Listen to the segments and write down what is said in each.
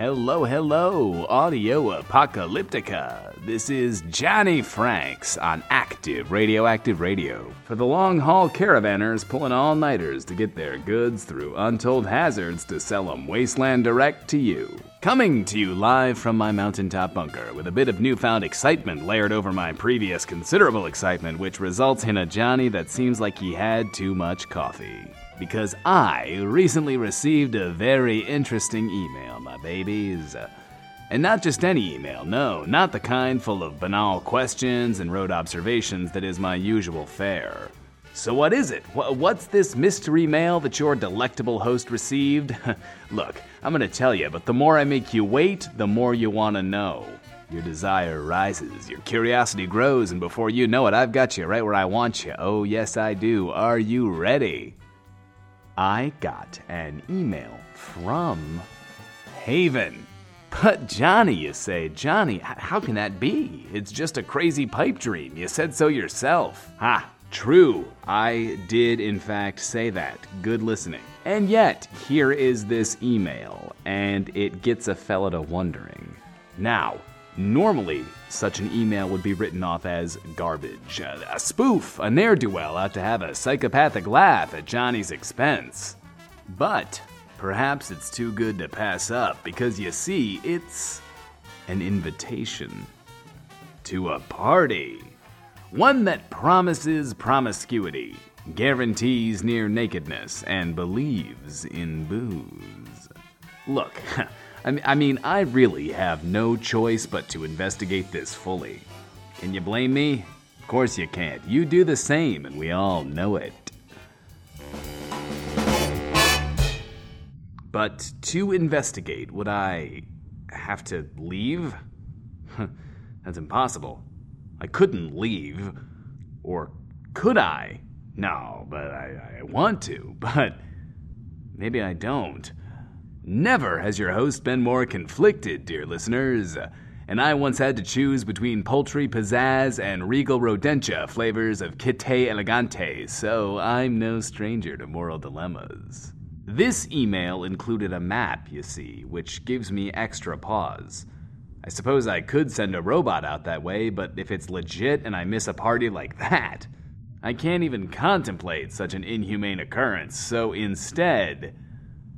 Hello, hello, Audio Apocalyptica. This is Johnny Franks on Active Radioactive Radio. For the long haul caravanners pulling all nighters to get their goods through untold hazards to sell them wasteland direct to you. Coming to you live from my mountaintop bunker with a bit of newfound excitement layered over my previous considerable excitement, which results in a Johnny that seems like he had too much coffee because I recently received a very interesting email, my babies. And not just any email, no, not the kind full of banal questions and road observations that is my usual fare. So, what is it? What's this mystery mail that your delectable host received? Look, I'm gonna tell you, but the more I make you wait, the more you wanna know. Your desire rises, your curiosity grows, and before you know it, I've got you right where I want you. Oh, yes, I do. Are you ready? I got an email from Haven. But Johnny, you say, Johnny, how can that be? It's just a crazy pipe dream. You said so yourself. Ha, true. I did, in fact, say that. Good listening. And yet, here is this email, and it gets a fella to wondering. Now, Normally, such an email would be written off as garbage, a, spoof, a ne'er do well out to have a psychopathic laugh at Johnny's expense. But perhaps it's too good to pass up because you see, it's an invitation to a party. One that promises promiscuity, guarantees near nakedness, and believes in booze. Look, I mean, I really have no choice but to investigate this fully. Can you blame me? Of course you can't. You do the same, and we all know it. But to investigate, would I have to leave? That's impossible. I couldn't leave. Or could I? No, but I, I want to, but maybe I don't. Never has your host been more conflicted, dear listeners. And I once had to choose between poultry pizzazz and regal rodentia flavors of Kite Elegante, so I'm no stranger to moral dilemmas. This email included a map, you see, which gives me extra pause. I suppose I could send a robot out that way, but if it's legit and I miss a party like that, I can't even contemplate such an inhumane occurrence, so instead,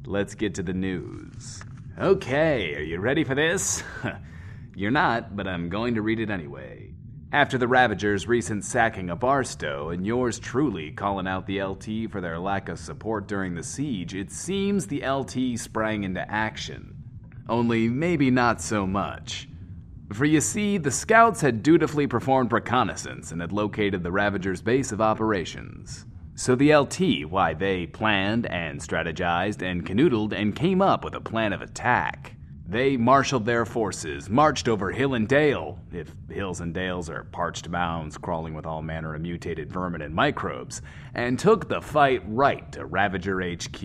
let's get to the news. Okay, are you ready for this? You're not, but I'm going to read it anyway. After the Ravagers' recent sacking of Barstow and yours truly calling out the LT for their lack of support during the siege, it seems the LT sprang into action. Only maybe not so much. For you see, the scouts had dutifully performed reconnaissance and had located the Ravagers' base of operations. So the LT, why, they planned and strategized and canoodled and came up with a plan of attack. They marshaled their forces, marched over hill and dale, if hills and dales are parched mounds crawling with all manner of mutated vermin and microbes, and took the fight right to Ravager HQ,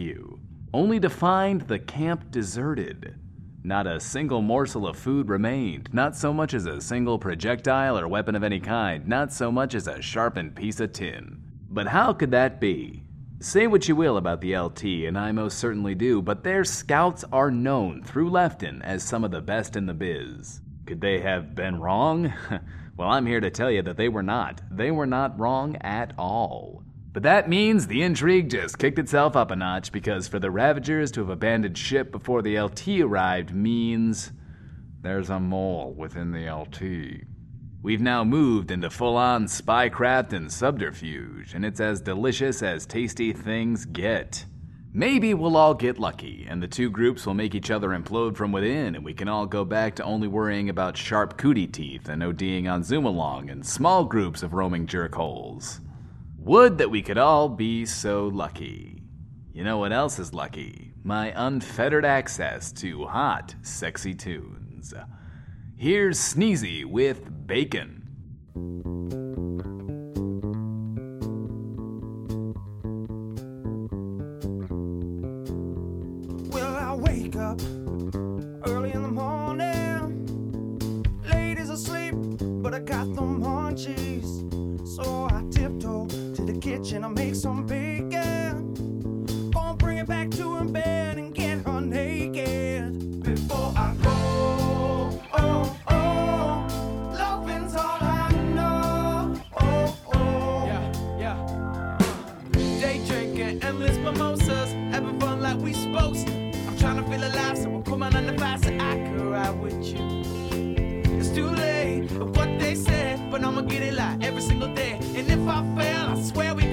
only to find the camp deserted. Not a single morsel of food remained, not so much as a single projectile or weapon of any kind, not so much as a sharpened piece of tin. But how could that be? Say what you will about the LT, and I most certainly do, but their scouts are known through Lefton as some of the best in the biz. Could they have been wrong? well, I'm here to tell you that they were not. They were not wrong at all. But that means the intrigue just kicked itself up a notch because for the Ravagers to have abandoned ship before the LT arrived means there's a mole within the LT. We've now moved into full on spycraft and subterfuge, and it's as delicious as tasty things get. Maybe we'll all get lucky, and the two groups will make each other implode from within, and we can all go back to only worrying about sharp cootie teeth and ODing on Zoom along and small groups of roaming jerkholes. Would that we could all be so lucky. You know what else is lucky? My unfettered access to hot, sexy tunes. Here's Sneezy with Bacon. Drinking endless mimosas, having fun like we supposed to. I'm trying to feel alive, so I'm coming on the fast so I could ride with you. It's too late what they said, but I'ma get it like every single day. And if I fail, I swear we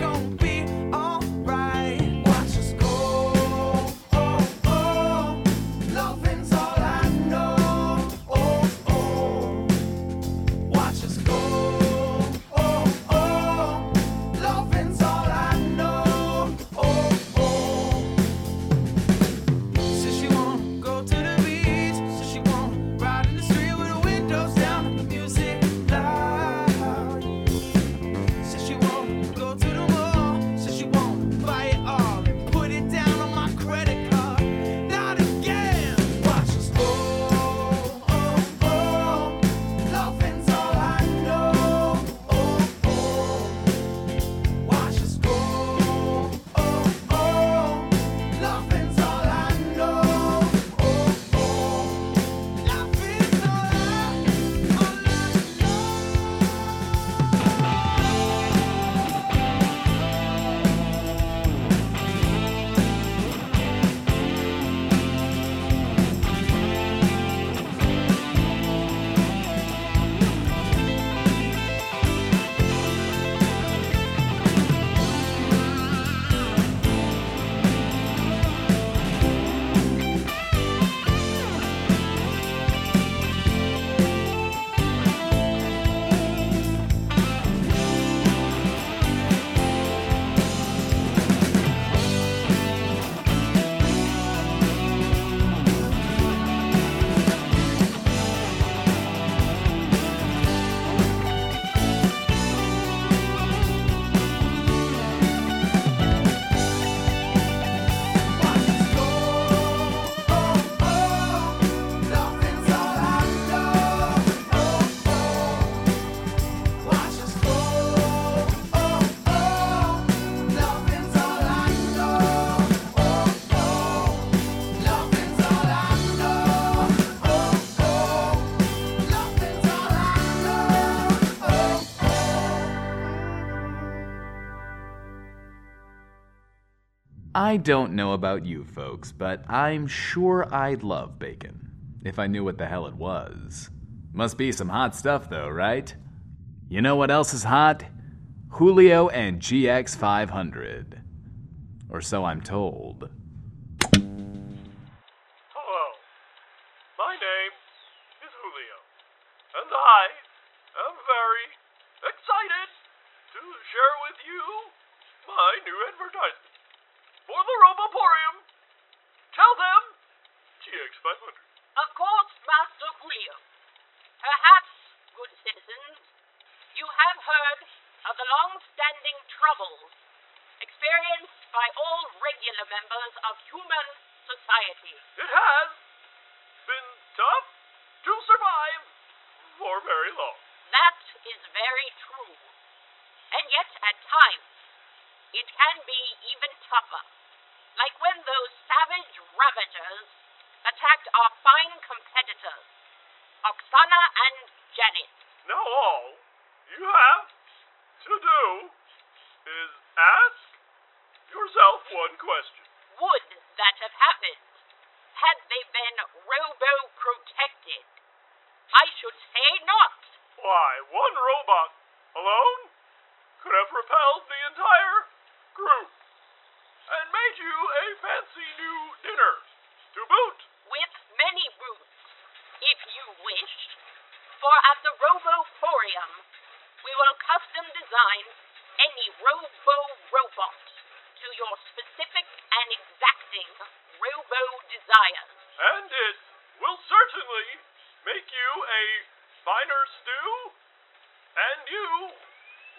I don't know about you folks, but I'm sure I'd love bacon if I knew what the hell it was. Must be some hot stuff, though, right? You know what else is hot? Julio and GX 500. Or so I'm told. Hello. My name is Julio. And I am very excited to share with you my new advertisement for the Roboporium. Tell them GX500. Of course, Master Julio. Perhaps, good citizens, you have heard of the long-standing troubles experienced by all regular members of human society. It has been tough to survive for very long. That is very true. And yet, at times, it can be even tougher. Like when those savage ravagers attacked our fine competitors, Oksana and Janet. Now all you have to do is ask yourself one question. Would that have happened had they been robo-protected? I should say not. Why, one robot alone could have repelled the entire group and made you a fancy new dinner to boot. With many booths, if you wish. For at the Roboporium, we will custom design any robo robot to your specific and exacting robo desires. And it will certainly make you a finer stew, and you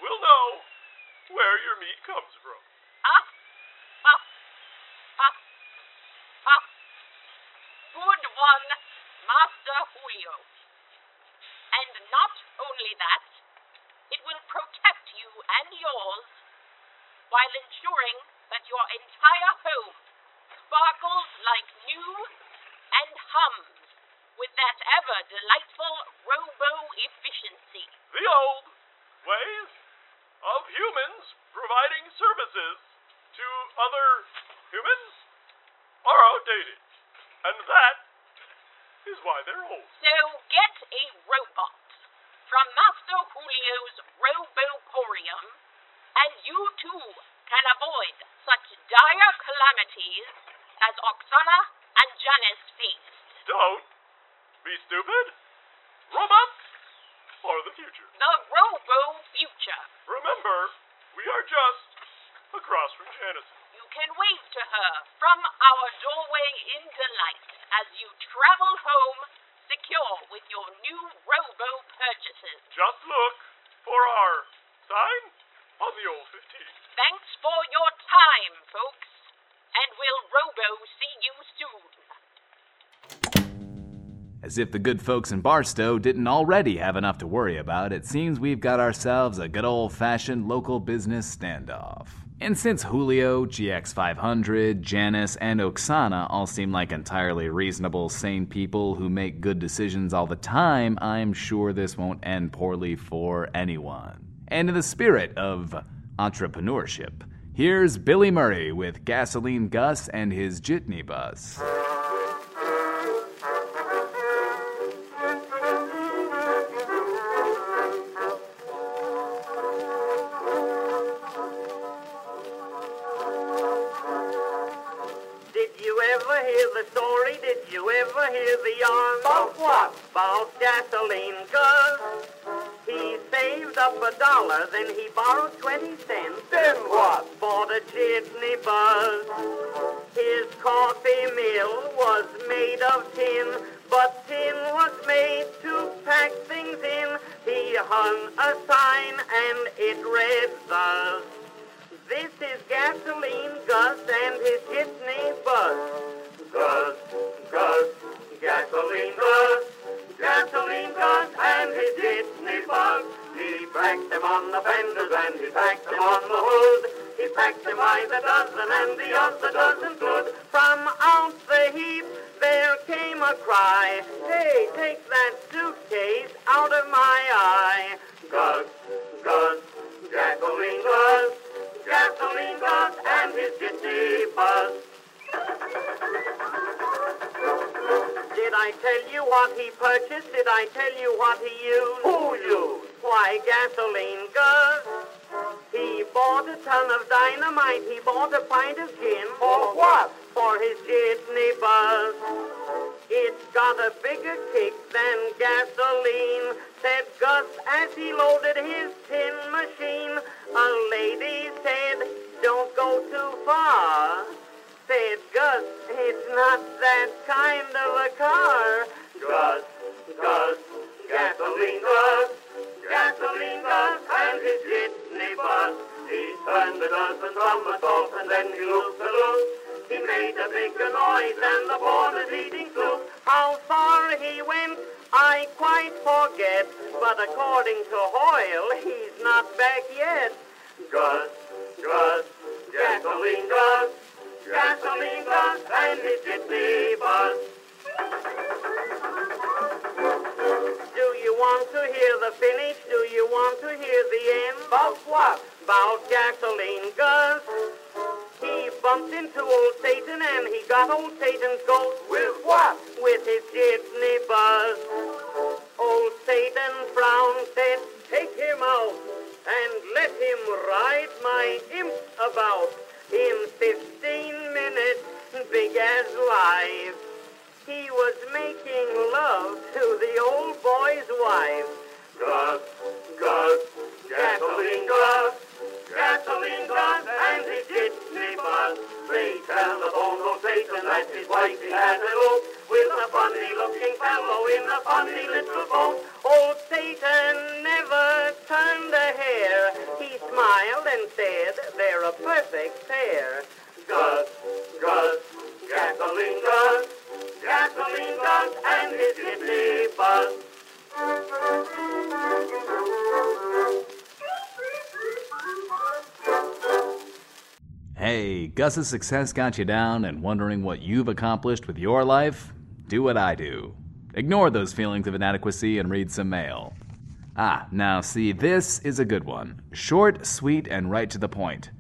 will know where your meat comes from. Ah, ah, ah, ah. Good one, Master Julio. And not only that, it will protect you and yours while ensuring that your entire home sparkles like new and hums with that ever delightful robo efficiency. The old ways of humans providing services to other humans are outdated. And that is why they're old. So get a robot from Master Julio's Roboporium, and you too can avoid such dire calamities as Oksana and Janice faced. Don't be stupid. Robots the future. The Robo Future. Remember, we are just across from Janice. You can wave to her from our doorway in delight as you travel home secure with your new Robo purchases. Just look for our sign on the old 15. Thanks for your time, folks, and we'll Robo see you soon. As if the good folks in Barstow didn't already have enough to worry about, it seems we've got ourselves a good old fashioned local business standoff. And since Julio, GX500, Janice, and Oksana all seem like entirely reasonable, sane people who make good decisions all the time, I'm sure this won't end poorly for anyone. And in the spirit of entrepreneurship, here's Billy Murray with Gasoline Gus and his Jitney Bus. Then 20 cents. Then what? Bought a jitney bus. His coffee mill was made of tin, but tin was made to pack things in. He hung a sign and it read thus. This is gasoline Gus and his jitney bus. Gus, Gus, gasoline Gus, gasoline Gus and his jitney bus. He packed them on the fenders and he packed them on the hood. He packed them by the dozen and the other dozen stood. From out the heap there came a cry. Hey, take that suitcase out of my eye. Gus, Gus, gasoline Gus. Gasoline Gus and his jitney bus. Did I tell you what he purchased? Did I tell you what he used? Who used? Why, gasoline Gus. He bought a ton of dynamite. He bought a pint of gin. For what? For his jitney bus. It's got a bigger kick than gasoline, said Gus as he loaded his tin machine. A lady said, don't go too far. Said Gus, it's not that kind of a car. Gus, Gus, gasoline Gus, gasoline Gus, and his jitney bus. He turned the dozen somersaults and then he looked a look. He made a bigger noise than the boarders eating soup. How far he went, I quite forget. But according to Hoyle, he's not back yet. Gus, Gus, gasoline Gus, gasoline Gus, and his jitney bus. Want to hear the finish? Do you want to hear the end? About what? About gasoline Gus. He bumped into old Satan and he got old Satan's ghost. With what? With his jitney bus. Old Satan frowned, said, Take him out Hey, Gus's success got you down and wondering what you've accomplished with your life? Do what I do. Ignore those feelings of inadequacy and read some mail. Ah, now see, this is a good one. Short, sweet, and right to the point.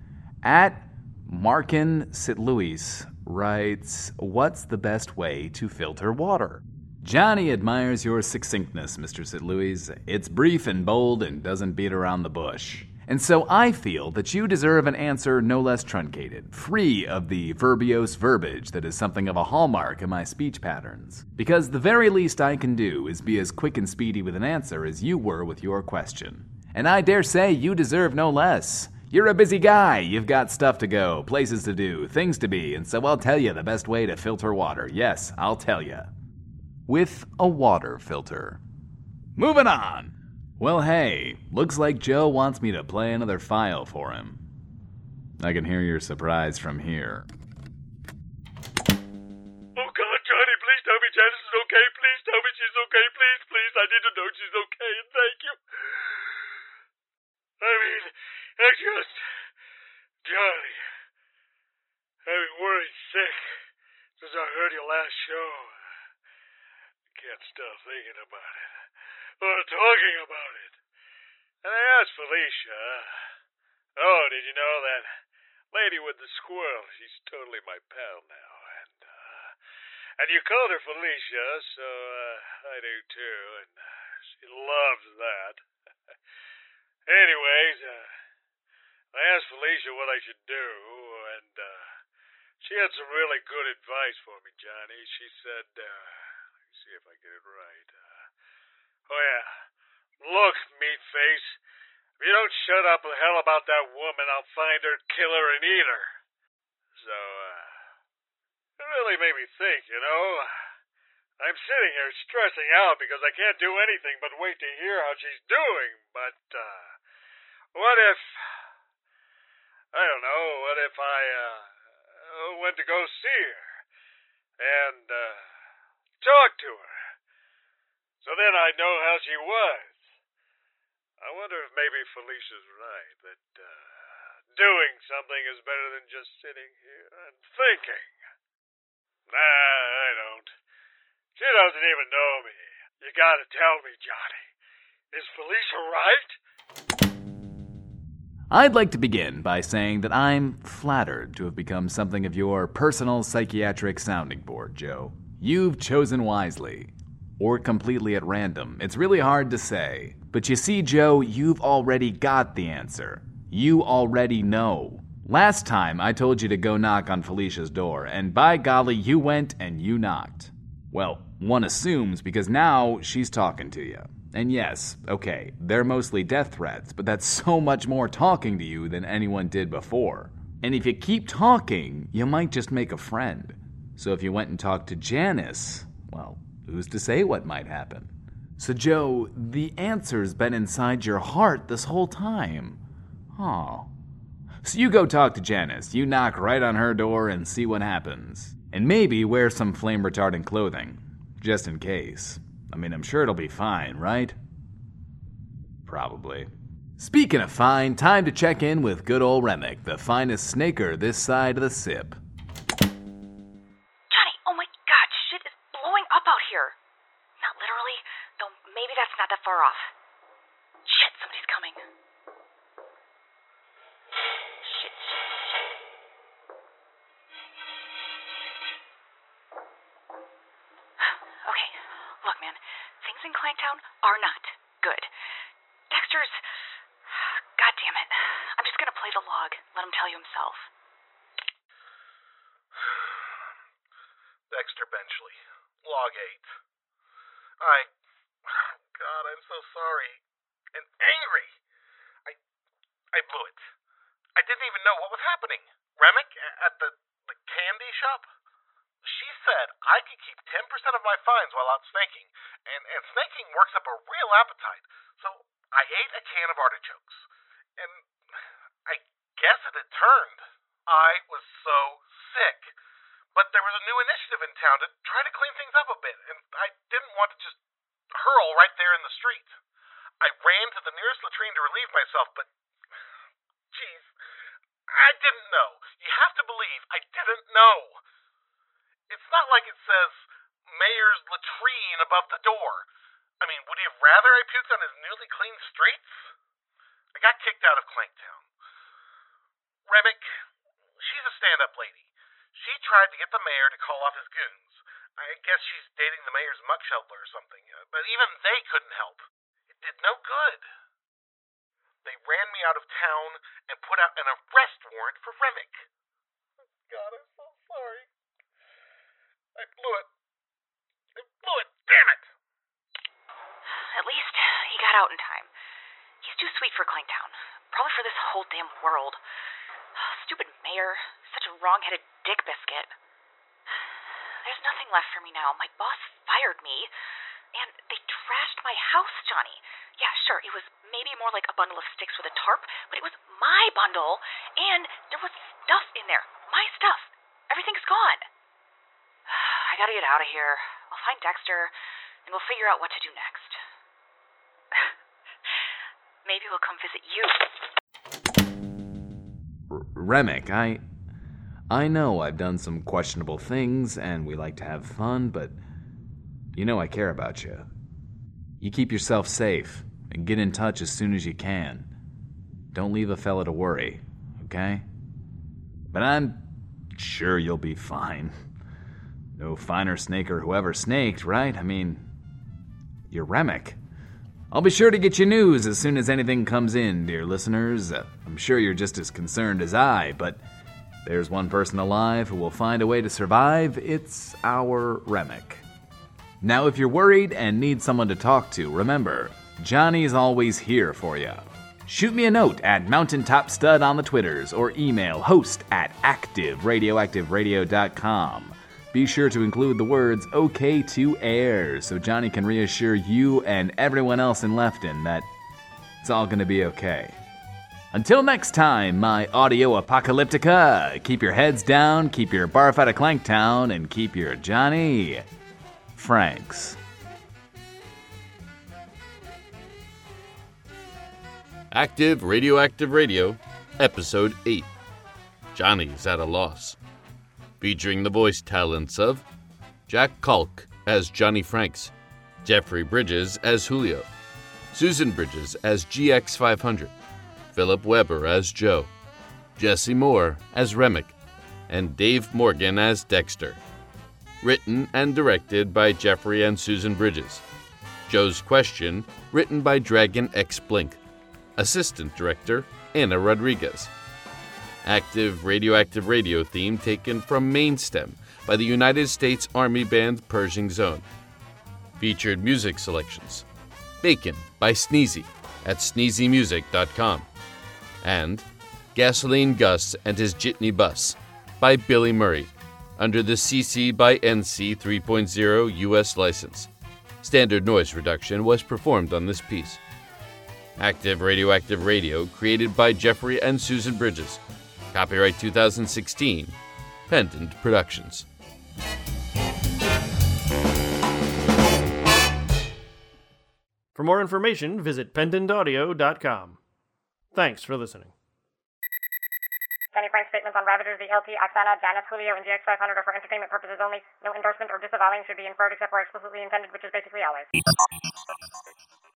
At Markin St. Louis writes, What's the best way to filter water? Johnny admires your succinctness, Mr. St. Louis. It's brief and bold and doesn't beat around the bush. And so I feel that you deserve an answer no less truncated, free of the verbiose verbiage that is something of a hallmark in my speech patterns. Because the very least I can do is be as quick and speedy with an answer as you were with your question. And I dare say you deserve no less. You're a busy guy. You've got stuff to go, places to do, things to be, and so I'll tell you the best way to filter water. Yes, I'll tell you. With a water filter. Moving on. Well, hey, looks like Joe wants me to play another file for him. I can hear your surprise from here. Oh God, Johnny, please tell me Janice is okay. Please tell me she's okay. Please, please. I need to know she's okay, and thank you. I mean, I just, Johnny, I've been worried sick since I heard your last show. I can't stop thinking about it or talking about it. And I asked Felicia, oh, did you know that lady with the squirrel? She's totally my pal now, and uh, and you called her Felicia, so uh, I do too, and she loves that. Anyways, uh, I asked Felicia what I should do, and uh, she had some really good advice for me, Johnny. She said, uh, let me see if I get it right. Uh, oh yeah, look, meat face. If you don't shut up the hell about that woman, I'll find her, kill her, and eat her. So, uh, it really made me think, you know. I'm sitting here stressing out because I can't do anything but wait to hear how she's doing. But, uh, what if, I don't know, what if I, uh, went to go see her and, uh, talk to her? So then I'd know how she was. I wonder if maybe Felicia's right, that, uh, doing something is better than just sitting here and thinking. Nah, I don't. She doesn't even know me. You gotta tell me, Johnny. Is Felicia right? I'd like to begin by saying that I'm flattered to have become something of your personal psychiatric sounding board, Joe. You've chosen wisely. Or completely at random. It's really hard to say. But you see, Joe, you've already got the answer. You already know. Last time I told you to go knock on Felicia's door, and by golly, you went and you knocked. Well, one assumes because now she's talking to you. And yes, okay, they're mostly death threats, but that's so much more talking to you than anyone did before. And if you keep talking, you might just make a friend. So if you went and talked to Janice, well, who's to say what might happen? So, Joe, the answer's been inside your heart this whole time. Oh. So you go talk to Janice, you knock right on her door and see what happens. And maybe wear some flame retardant clothing, just in case. I mean, I'm sure it'll be fine, right? Probably. Speaking of fine, time to check in with good old Remick, the finest snaker this side of the sip. Johnny, oh my god, shit is blowing up out here. Not literally, though maybe that's not that far off. Shit, somebody's coming. Shit, shit, shit. Okay, look, man, things in Clanktown are not good. Dexter's. God damn it. I'm just gonna play the log, let him tell you himself. Dexter Benchley, log 8. I. God, I'm so sorry. And angry. I. I blew it. I didn't even know what was happening. Remick at the, the candy shop? She said I could keep 10% of my fines while out snaking, and, and snaking works up a real appetite. So I ate a can of artichokes. And I guess it had turned. I was so sick. But there was a new initiative in town to try to clean things up a bit, and I didn't want to just hurl right there in the street. I ran to the nearest latrine to relieve myself, but. I didn't know. You have to believe I didn't know. It's not like it says Mayor's latrine above the door. I mean, would he have rather I puked on his newly cleaned streets? I got kicked out of Clanktown. Remick, she's a stand up lady. She tried to get the mayor to call off his goons. I guess she's dating the mayor's muck shoveler or something, uh, but even they couldn't help. It did no good. They ran me out of town and put out an arrest warrant for Remick. God, I'm so sorry. I blew it. I blew it. Damn it. At least he got out in time. He's too sweet for Clanktown. Probably for this whole damn world. Stupid mayor. Such a wrong headed dick biscuit. There's nothing left for me now. My boss fired me. And they trashed my house, Johnny. Yeah, sure, it was maybe more like a bundle of sticks with a tarp, but it was my bundle. And there was stuff in there. My stuff. Everything's gone. I gotta get out of here. I'll find Dexter, and we'll figure out what to do next. Maybe we'll come visit you. Remick, I. I know I've done some questionable things and we like to have fun, but you know I care about you. You keep yourself safe and get in touch as soon as you can. Don't leave a fella to worry, okay? But I'm sure you'll be fine. No finer snake or whoever snaked, right? I mean, you're Remick. I'll be sure to get you news as soon as anything comes in, dear listeners. Uh, I'm sure you're just as concerned as I, but there's one person alive who will find a way to survive. It's our Remick. Now, if you're worried and need someone to talk to, remember, Johnny's always here for you. Shoot me a note at Mountaintop Stud on the Twitters or email host at activeradioactiveradio.com. Be sure to include the words OK to air so Johnny can reassure you and everyone else in Lefton that it's all going to be okay. Until next time, my audio apocalyptica, keep your heads down, keep your barf out of Clanktown, and keep your Johnny Franks. Active Radioactive Radio, Episode 8 Johnny's at a Loss. Featuring the voice talents of Jack Kalk as Johnny Franks, Jeffrey Bridges as Julio, Susan Bridges as GX500, Philip Weber as Joe, Jesse Moore as Remick, and Dave Morgan as Dexter. Written and directed by Jeffrey and Susan Bridges. Joe's Question, written by Dragon X Blink. Assistant Director, Anna Rodriguez. Active Radioactive Radio theme taken from Mainstem by the United States Army Band Pershing's Own. Featured music selections Bacon by Sneezy at sneezymusic.com. And Gasoline Gus and His Jitney Bus by Billy Murray under the CC by NC 3.0 US license. Standard noise reduction was performed on this piece. Active Radioactive Radio, created by Jeffrey and Susan Bridges. Copyright 2016. Pendant Productions. For more information, visit pendantaudio.com. Thanks for listening. Johnny Frank's statements on Ravagers, the LT, Oksana, Julio, and GX500 are for entertainment purposes only. No endorsement or disavowing should be inferred except where explicitly intended, which is basically always.